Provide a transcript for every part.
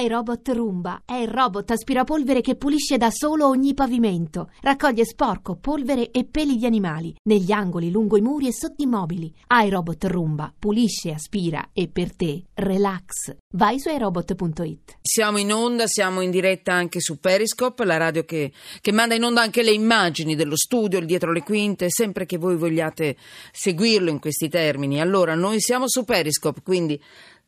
iRobot Roomba è il robot aspirapolvere che pulisce da solo ogni pavimento. Raccoglie sporco, polvere e peli di animali negli angoli, lungo i muri e sotto i mobili. iRobot Roomba pulisce, aspira e per te relax. Vai su iRobot.it. Siamo in onda, siamo in diretta anche su Periscope, la radio che, che manda in onda anche le immagini dello studio, il dietro le quinte, sempre che voi vogliate seguirlo in questi termini. Allora, noi siamo su Periscope, quindi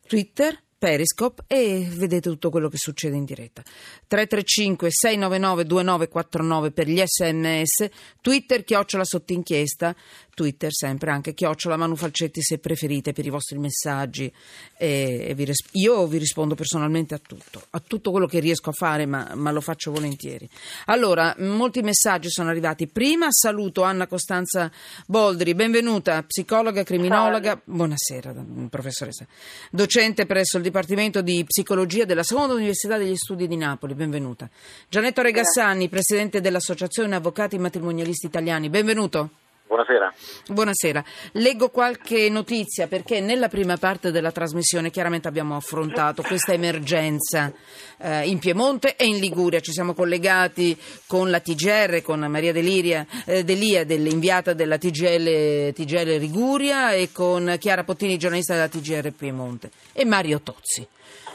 Twitter, Periscope e vedete tutto quello che succede in diretta. 335 699 2949 per gli sms, Twitter chiocciola sotto inchiesta, Twitter sempre anche chiocciola Manu Falcetti se preferite per i vostri messaggi e, e vi ris- io vi rispondo personalmente a tutto, a tutto quello che riesco a fare ma, ma lo faccio volentieri. Allora, molti messaggi sono arrivati. Prima saluto Anna Costanza Boldri, benvenuta, psicologa, criminologa, buonasera professoressa, docente presso il Dipartimento di Psicologia della Seconda Università degli Studi di Napoli, benvenuta. Gianetto Regassani, presidente dell'Associazione Avvocati Matrimonialisti Italiani, benvenuto. Buonasera. Buonasera. Leggo qualche notizia perché nella prima parte della trasmissione chiaramente abbiamo affrontato questa emergenza eh, in Piemonte e in Liguria. Ci siamo collegati con la TGR, con Maria Deliria, eh, Delia, dell'inviata della TGL, TGL Liguria e con Chiara Pottini, giornalista della TGR Piemonte e Mario Tozzi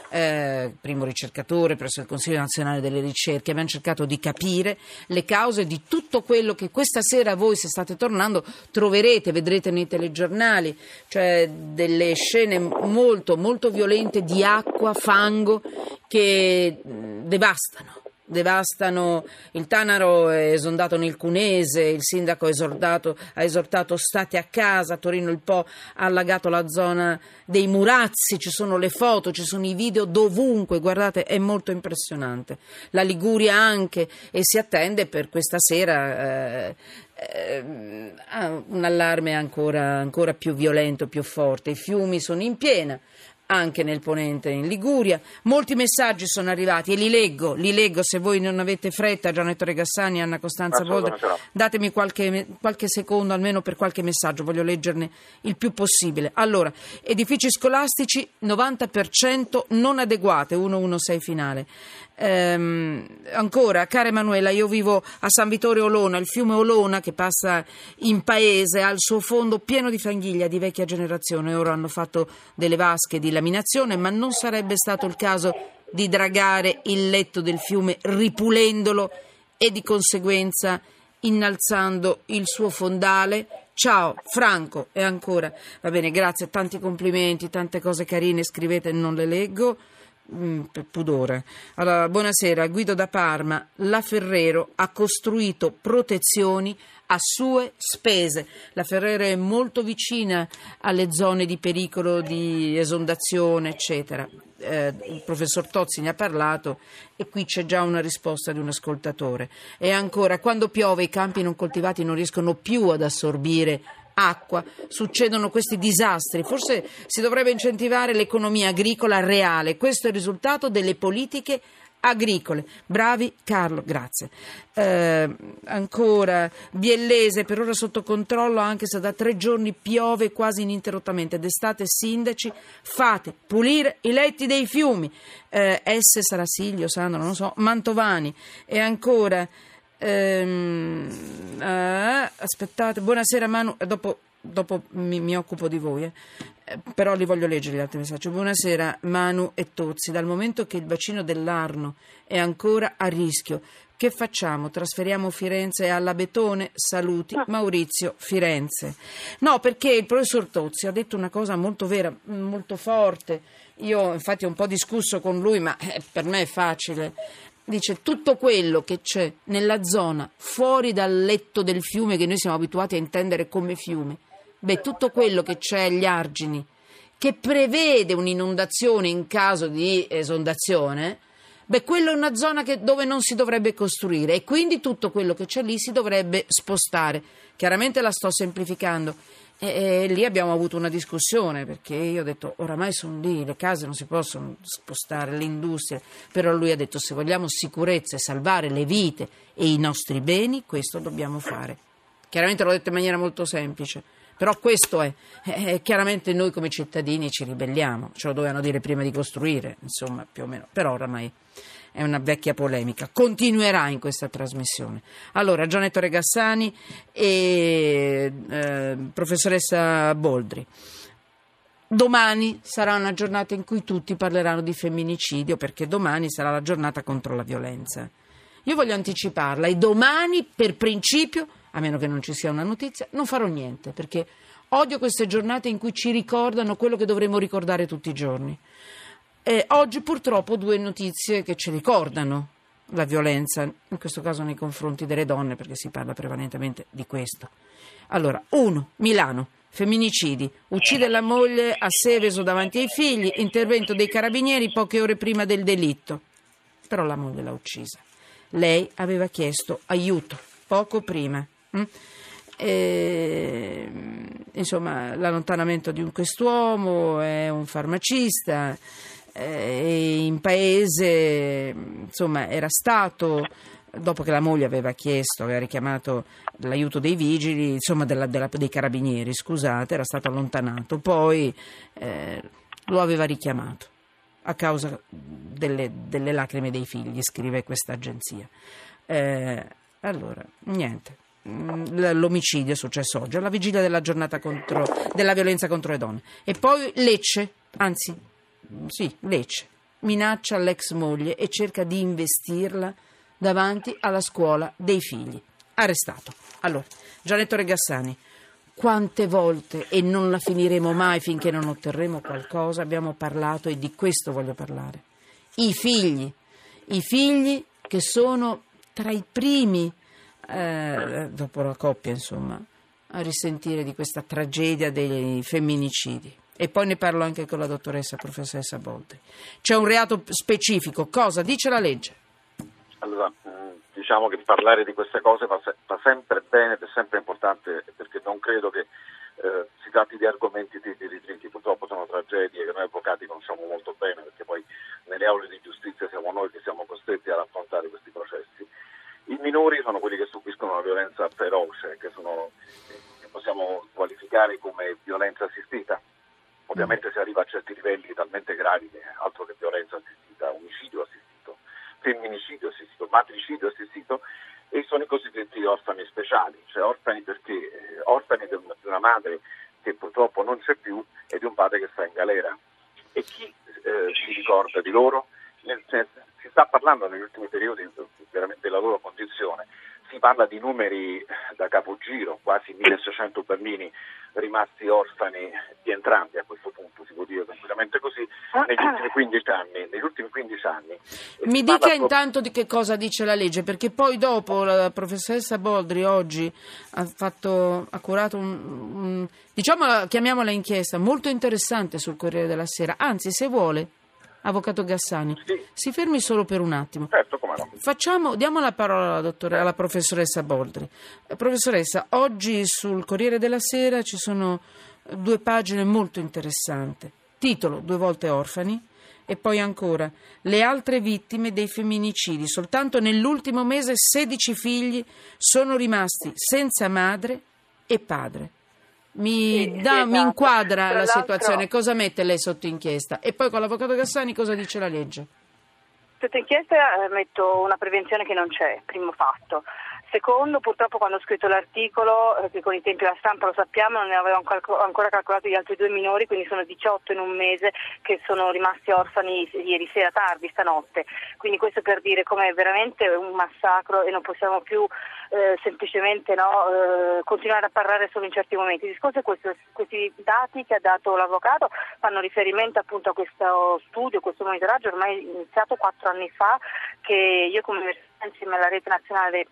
eh, primo ricercatore presso il Consiglio nazionale delle ricerche, abbiamo cercato di capire le cause di tutto quello che questa sera voi, se state tornando, troverete, vedrete nei telegiornali, cioè delle scene molto, molto violente di acqua, fango che devastano devastano il Tanaro è esondato nel Cunese, il sindaco ha esortato, ha esortato state a casa, Torino il Po ha allagato la zona dei Murazzi, ci sono le foto, ci sono i video dovunque, guardate è molto impressionante. La Liguria anche e si attende per questa sera eh, eh, un allarme ancora, ancora più violento, più forte. I fiumi sono in piena anche nel Ponente in Liguria. Molti messaggi sono arrivati e li leggo, li leggo se voi non avete fretta, Gianetto Regassani, Anna Costanza Boldri, datemi qualche, qualche, secondo almeno per qualche messaggio, voglio leggerne il più possibile. Allora, edifici scolastici 90% non adeguate, 116 finale. Ehm, ancora, cara Emanuela, io vivo a San Vittorio Olona, il fiume Olona che passa in paese ha il suo fondo pieno di fanghiglia di vecchia generazione. Ora hanno fatto delle vasche di laminazione, ma non sarebbe stato il caso di dragare il letto del fiume ripulendolo e di conseguenza innalzando il suo fondale. Ciao Franco e ancora va bene, grazie, tanti complimenti, tante cose carine, scrivete, non le leggo. Mm, per pudore. Allora, buonasera, Guido da Parma. La Ferrero ha costruito protezioni a sue spese. La Ferrero è molto vicina alle zone di pericolo di esondazione, eccetera. Eh, il professor Tozzi ne ha parlato e qui c'è già una risposta di un ascoltatore. E ancora, quando piove i campi non coltivati non riescono più ad assorbire acqua, succedono questi disastri. Forse si dovrebbe incentivare l'economia agricola reale. Questo è il risultato delle politiche agricole. Bravi Carlo, grazie. Eh, ancora, Biellese per ora sotto controllo anche se da tre giorni piove quasi ininterrottamente. D'estate sindaci fate pulire i letti dei fiumi. Eh, S sarà Silvio, Sandro, non so, Mantovani. E ancora... Ehm, eh, aspettate, buonasera Manu, eh, dopo, dopo mi, mi, occupo di voi, eh. eh. però li voglio leggere gli altri messaggi. Buonasera Manu e Tozzi, dal momento che il bacino dell'Arno è ancora a rischio, che facciamo? Trasferiamo Firenze alla Betone? Saluti Maurizio Firenze. No, perché il professor Tozzi ha detto una cosa molto vera, molto forte. Io infatti ho un po' discusso con lui, ma eh, per me è facile dice tutto quello che c'è nella zona fuori dal letto del fiume che noi siamo abituati a intendere come fiume, beh, tutto quello che c'è agli argini, che prevede un'inondazione in caso di esondazione, beh, quello è una zona che, dove non si dovrebbe costruire e quindi tutto quello che c'è lì si dovrebbe spostare. Chiaramente la sto semplificando e, e, lì abbiamo avuto una discussione perché io ho detto oramai sono lì, le case non si possono spostare, l'industria, però lui ha detto se vogliamo sicurezza e salvare le vite e i nostri beni, questo dobbiamo fare. Chiaramente l'ho detto in maniera molto semplice, Però questo è, eh, chiaramente noi come cittadini ci ribelliamo, ce lo dovevano dire prima di costruire, insomma, più o meno, però oramai è una vecchia polemica, continuerà in questa trasmissione. Allora, Gianetto Regassani e eh, professoressa Boldri. Domani sarà una giornata in cui tutti parleranno di femminicidio perché domani sarà la giornata contro la violenza. Io voglio anticiparla e domani, per principio, a meno che non ci sia una notizia, non farò niente perché odio queste giornate in cui ci ricordano quello che dovremmo ricordare tutti i giorni. E oggi purtroppo due notizie che ci ricordano la violenza, in questo caso nei confronti delle donne, perché si parla prevalentemente di questo. Allora, uno, Milano. Femminicidi. Uccide la moglie a Seveso davanti ai figli. Intervento dei carabinieri poche ore prima del delitto. Però la moglie l'ha uccisa. Lei aveva chiesto aiuto poco prima. Mm? E, insomma, l'allontanamento di un quest'uomo è un farmacista. E in paese, insomma, era stato dopo che la moglie aveva chiesto, aveva richiamato l'aiuto dei vigili, insomma della, della, dei carabinieri, scusate, era stato allontanato, poi eh, lo aveva richiamato a causa delle, delle, lacrime dei figli, scrive questa agenzia. Eh, allora, niente. Mm, l'omicidio è successo oggi, alla vigilia della giornata contro, della violenza contro le donne. E poi Lecce, anzi, sì, Lecce, minaccia l'ex moglie e cerca di investirla davanti alla scuola dei figli. Arrestato. Allora, Gianetto Regassani, quante volte, e non la finiremo mai finché non otterremo qualcosa, abbiamo parlato e di questo voglio parlare. I figli, i figli che sono tra i primi, eh, dopo la coppia insomma, a risentire di questa tragedia dei femminicidi. E poi ne parlo anche con la dottoressa professoressa Boldi. C'è un reato specifico, cosa dice la legge? Allora, mm, diciamo che parlare di queste cose va sempre bene ed è sempre importante perché non credo che eh, si tratti di argomenti di, di ritriti, purtroppo sono tragedie che noi avvocati conosciamo molto bene perché poi nelle aule di giustizia siamo noi che siamo costretti ad affrontare questi processi. I minori sono quelli che subiscono una violenza feroce, che, sono, che possiamo qualificare come violenza assistita. Ovviamente si arriva a certi livelli talmente gravi che altro che violenza assistita, omicidio assistito femminicidio assistito, matricidio assistito e sono i cosiddetti orfani speciali, cioè orfani perché eh, orfani di una, madre che purtroppo non c'è più e di un padre che sta in galera. E chi eh, si ricorda di loro? Nel, senso, si sta parlando negli ultimi periodi della loro condizione, si parla di numeri da capogiro, quasi 1600 bambini rimasti orfani di entrambi a questo punto, si può dire tranquillamente così, negli ultimi 15 anni. Negli ultimi 15 anni. Mi dica intanto di che cosa dice la legge, perché poi dopo la professoressa Boldri oggi ha, fatto, ha curato un, un, diciamo, chiamiamola inchiesta, molto interessante sul Corriere della Sera, anzi se vuole Avvocato Gassani, sì. si fermi solo per un attimo. Certo, come no. Facciamo, diamo la parola alla, dottore, alla professoressa Boldri. Eh, professoressa, oggi sul Corriere della Sera ci sono due pagine molto interessanti. Titolo, due volte orfani, e poi ancora, le altre vittime dei femminicidi. Soltanto nell'ultimo mese 16 figli sono rimasti senza madre e padre mi, sì, da, esatto. mi inquadra Tra la situazione, cosa mette lei sotto inchiesta? E poi con l'avvocato Gassani cosa dice la legge? Sotto inchiesta eh, metto una prevenzione che non c'è, primo fatto. Secondo, purtroppo quando ho scritto l'articolo, eh, che con i tempi della stampa lo sappiamo, non ne avevo ancora calcolato gli altri due minori, quindi sono 18 in un mese che sono rimasti orfani ieri sera tardi, stanotte. Quindi questo per dire come è veramente un massacro e non possiamo più eh, semplicemente no, eh, continuare a parlare solo in certi momenti. Il discorso è questo, questi dati che ha dato l'avvocato fanno riferimento appunto a questo studio, questo monitoraggio ormai iniziato quattro anni fa che io come università insieme alla rete nazionale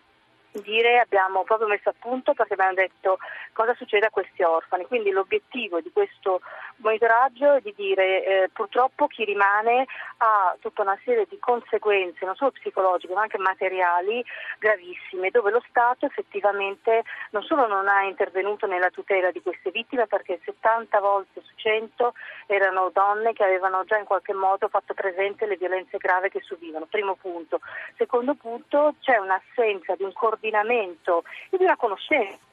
dire abbiamo proprio messo a punto perché abbiamo detto cosa succede a questi orfani. Quindi l'obiettivo di questo monitoraggio è di dire eh, purtroppo chi rimane ha tutta una serie di conseguenze non solo psicologiche ma anche materiali gravissime dove lo Stato effettivamente non solo non ha intervenuto nella tutela di queste vittime perché 70 volte su 100 erano donne che avevano già in qualche modo fatto presente le violenze gravi che subivano. Primo punto. Secondo punto c'è un'assenza di un coordinamento e di una conoscenza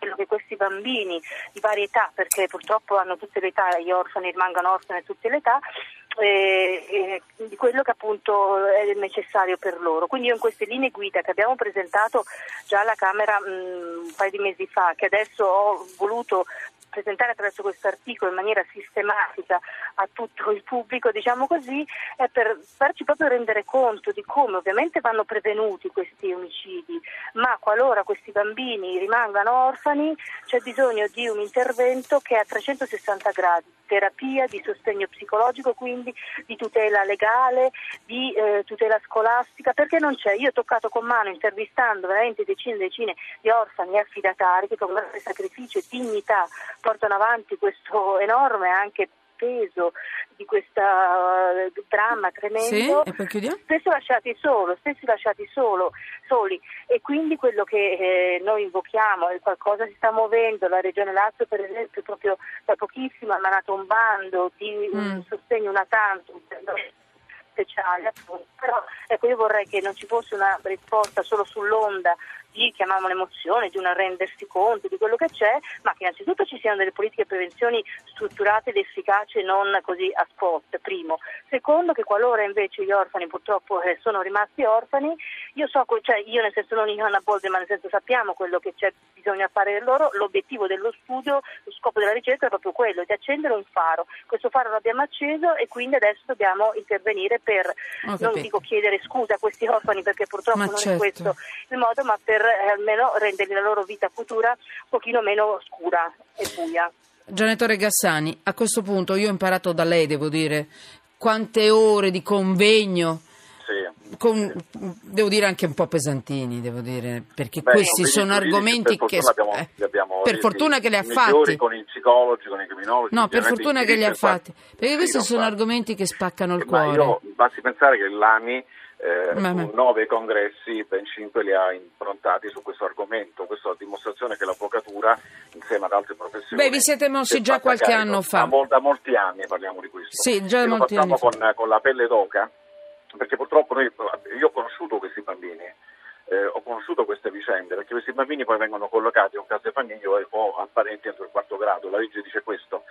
quello che questi bambini di varia età, perché purtroppo hanno tutte le età, gli orfani rimangono orfani a tutte le età, eh, eh, di quello che appunto è necessario per loro. Quindi io in queste linee guida che abbiamo presentato già alla Camera mh, mm, un paio di mesi fa, che adesso ho voluto presentare attraverso questo articolo in maniera sistematica a tutto il pubblico, diciamo così, è per farci proprio rendere conto di come ovviamente vanno prevenuti questi omicidi, ma qualora questi bambini rimangano orfani c'è bisogno di un intervento che è a 360 gradi, terapia, di sostegno psicologico, quindi di tutela legale, di eh, tutela scolastica, perché non c'è. Io ho toccato con mano intervistando veramente decine e decine di orfani affidatari che con grande sacrificio e dignità portano avanti questo enorme anche peso di questo uh, dramma tremendo, sì, spesso lasciati solo, spesso lasciati solo, soli. E quindi quello che eh, noi invochiamo è qualcosa si sta muovendo, la Regione Lazio per esempio proprio da pochissimo ha emanato un bando di mm. un sostegno una tantum speciale però ecco io vorrei che non ci fosse una risposta solo sull'onda di, chiamiamola emozione, di un arrendersi conto di quello che c'è, ma che innanzitutto ci siano delle politiche di prevenzione strutturate ed efficaci e non così a spot, primo. Secondo che qualora invece gli orfani purtroppo eh, sono rimasti orfani, io so, cioè io nel senso non Johanna Bolde, ma nel senso sappiamo quello che c'è bisogna fare loro, l'obiettivo dello studio, lo scopo della ricerca è proprio quello, di accendere un faro. Questo faro l'abbiamo acceso e quindi adesso dobbiamo intervenire per, non dico chiedere scusa a questi orfani perché purtroppo ma non certo. è questo il modo, ma per eh, almeno rendergli la loro vita futura un pochino meno scura e buia. Gianettore Gassani, a questo punto io ho imparato da lei, devo dire, quante ore di convegno con, devo dire anche un po' pesantini, devo dire, perché Beh, questi sono argomenti per che abbiamo, abbiamo per fortuna che li ha fatti con i psicologi, con i criminologi. No, per fortuna che li ha fatti, perché questi sono fatti. argomenti che spaccano il Ma cuore. Io, basti pensare che l'AMI eh, nove congressi, ben cinque li ha improntati su questo argomento. Questa è la dimostrazione che l'avvocatura, insieme ad altre professioni. Beh, vi siete mossi già qualche anno fa. Da, molti anni parliamo di questo. Sì, già molti anni. Con, con, la pelle d'oca, perché purtroppo noi, io ho conosciuto questi bambini. Eh, ho conosciuto queste vicende perché questi bambini poi vengono collocati a case famiglie o a parenti entro il quarto grado, la legge dice questo.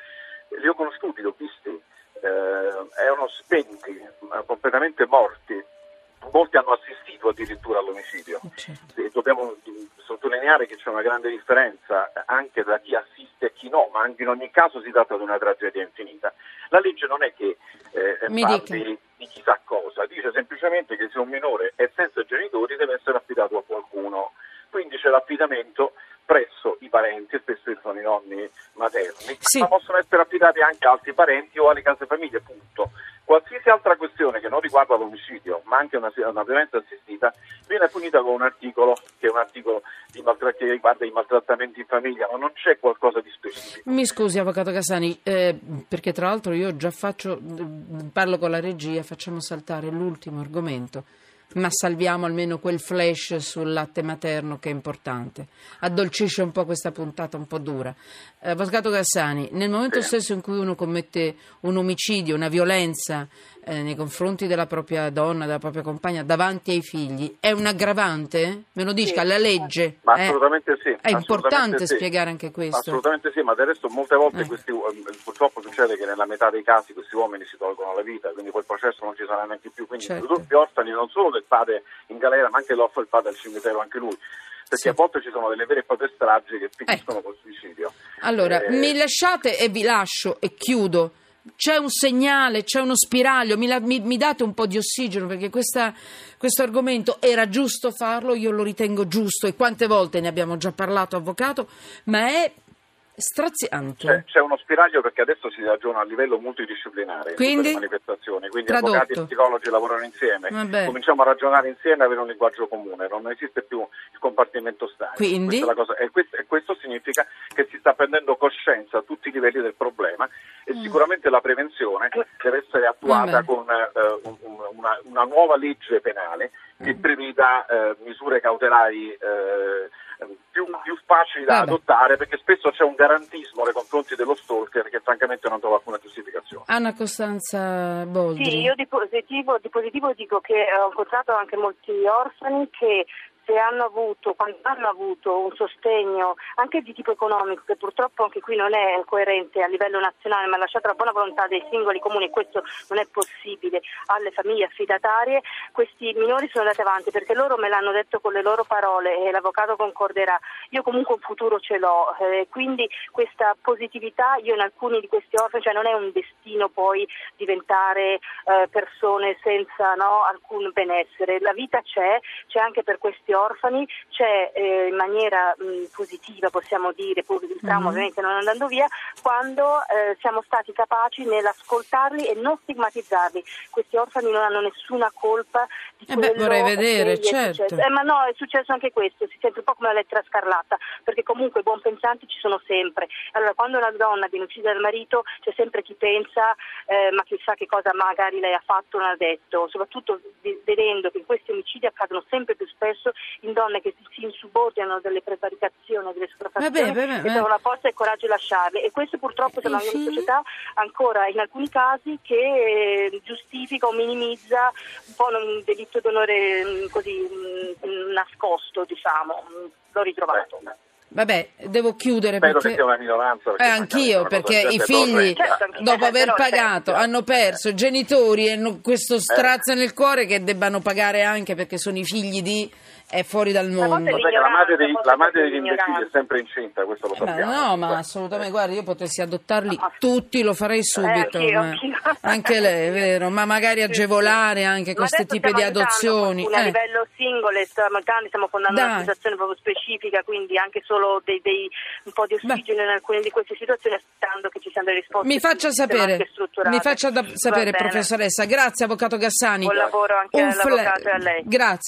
Li ho conosciuti, li ho visti, eh, erano spenti, completamente morti, molti hanno assistito addirittura all'omicidio. Eh, certo. dobbiamo sottolineare che c'è una grande differenza anche da chi assiste e chi no, ma anche in ogni caso si tratta di una tragedia infinita. La legge non è che eh, parli di chissà cosa, dice semplicemente che se un minore è senza genitori deve essere affidato a qualcuno. Quindi c'è l'affidamento presso i parenti, spesso sono i nonni materni, sì. ma possono essere affidati anche a altri parenti o alle case famiglie, punto. Qualsiasi altra questione che non riguarda l'omicidio, ma anche una, una violenza assistita, viene punita con un articolo che è un articolo maltra- che riguarda i maltrattamenti in famiglia, ma non c'è qualcosa di specifico. Mi scusi, Avvocato Casani, eh, perché tra l'altro io già faccio, parlo con la regia, facciamo saltare l'ultimo argomento ma salviamo almeno quel flash sul latte materno che è importante. Addolcisce un po' questa puntata un po' dura. Eh, Avvocato Gassani, nel momento stesso in cui uno commette un omicidio, una violenza eh, nei confronti della propria donna, della propria compagna, davanti ai figli, è un aggravante? Me lo dica, sì. la legge? Ma eh? assolutamente sì. È importante sì. spiegare anche questo. Assolutamente sì, ma del resto molte volte eh. questi, eh, purtroppo succede che nella metà dei casi questi uomini si tolgono la vita, quindi quel processo non ci sarà neanche più. Quindi certo. tutti orfani non solo del padre in galera, ma anche l'orfano il padre al cimitero, anche lui perché sì. a volte ci sono delle vere e proprie stragi che finiscono ecco. col suicidio. Allora, eh... mi lasciate e vi lascio e chiudo c'è un segnale, c'è uno spiraglio, mi, mi, mi date un po' di ossigeno perché questa, questo argomento era giusto farlo, io lo ritengo giusto e quante volte ne abbiamo già parlato, avvocato, ma è straziante. C'è, c'è, uno spiraglio perché adesso si ragiona a livello multidisciplinare quindi, manifestazioni, quindi Tradotto. avvocati e psicologi lavorano insieme, Vabbè. cominciamo a ragionare insieme e avere un linguaggio comune, non esiste più il compartimento stanco. Quindi? E questo, e, questo, significa che si sta prendendo coscienza a tutti i livelli del problema e mm. sicuramente la prevenzione deve essere attuata Vabbè. con uh, una, una, nuova legge penale che mm. preveda uh, misure cautelari uh, più, più facili da Vabbè. adottare perché spesso c'è un garantismo nei confronti dello stalker che francamente non trova alcuna giustificazione. Anna Costanza Boldri. Sì, io di positivo, di positivo dico che ho incontrato anche molti orfani che se hanno avuto, quando hanno avuto un sostegno anche di tipo economico, che purtroppo anche qui non è coerente a livello nazionale, ma lasciato la buona volontà dei singoli comuni e questo non è possibile alle famiglie affidatarie, questi minori sono andati avanti perché loro me l'hanno detto con le loro parole e l'avvocato concorderà. Io comunque un futuro ce l'ho, eh, quindi questa positività io in alcuni di questi orfani, cioè non è un destino poi diventare eh, persone senza no, alcun benessere, la vita c'è, c'è anche per questi orfani, c'è eh, in maniera mh, positiva possiamo dire, pur il trauma mm-hmm. ovviamente non andando via, quando eh, siamo stati capaci nell'ascoltarli e non stigmatizzarli. Questi orfani non hanno nessuna colpa di eh quello beh, vorrei vedere, certo. Eh, ma no, è successo anche questo, si sente un po' come la lettera scarlatta, perché comunque i buon pensanti ci sono sempre. Allora, quando una donna viene uccisa dal marito, c'è sempre chi pensa, eh, ma chissà che cosa magari lei ha fatto o non ha detto, soprattutto vedendo che questi omicidi accadono sempre più spesso in donne che si insubordinano delle prevaricazioni, delle sopraffazioni, che hanno la forza e il coraggio di lasciarle. E questo purtroppo in una società ancora in alcuni casi che eh, giustifica o minimizza un po' un delitto d'onore mm, così mm, nascosto, diciamo, l'ho ritrovato. Vabbè, devo chiudere Spero perché... che sia una minoranza. Perché eh, anch'io, perché i figli, certo, dopo aver pagato, hanno perso i genitori e questo strazio nel cuore che debbano pagare anche perché sono i figli di è fuori dal mondo. La madre, dei, la madre degli imbecilli è sempre incinta, questo lo sappiamo. no, ma assolutamente, guarda, io potessi adottarli tutti, lo farei subito. Eh, anch'io, anch'io. Anche lei, è vero, ma magari agevolare anche questi tipi di adozioni. Eh. A livello singolo stiamo, stiamo fondando Dai. una situazione proprio specifica, quindi anche solo dei, dei, un po' di ossigeno Beh. in alcune di queste situazioni, aspettando che ci siano delle risposte. Mi faccia sapere, mi faccia da, sapere professoressa. Grazie, Avvocato Gassani. Buon lavoro anche all'avvocato e a lei. Grazie.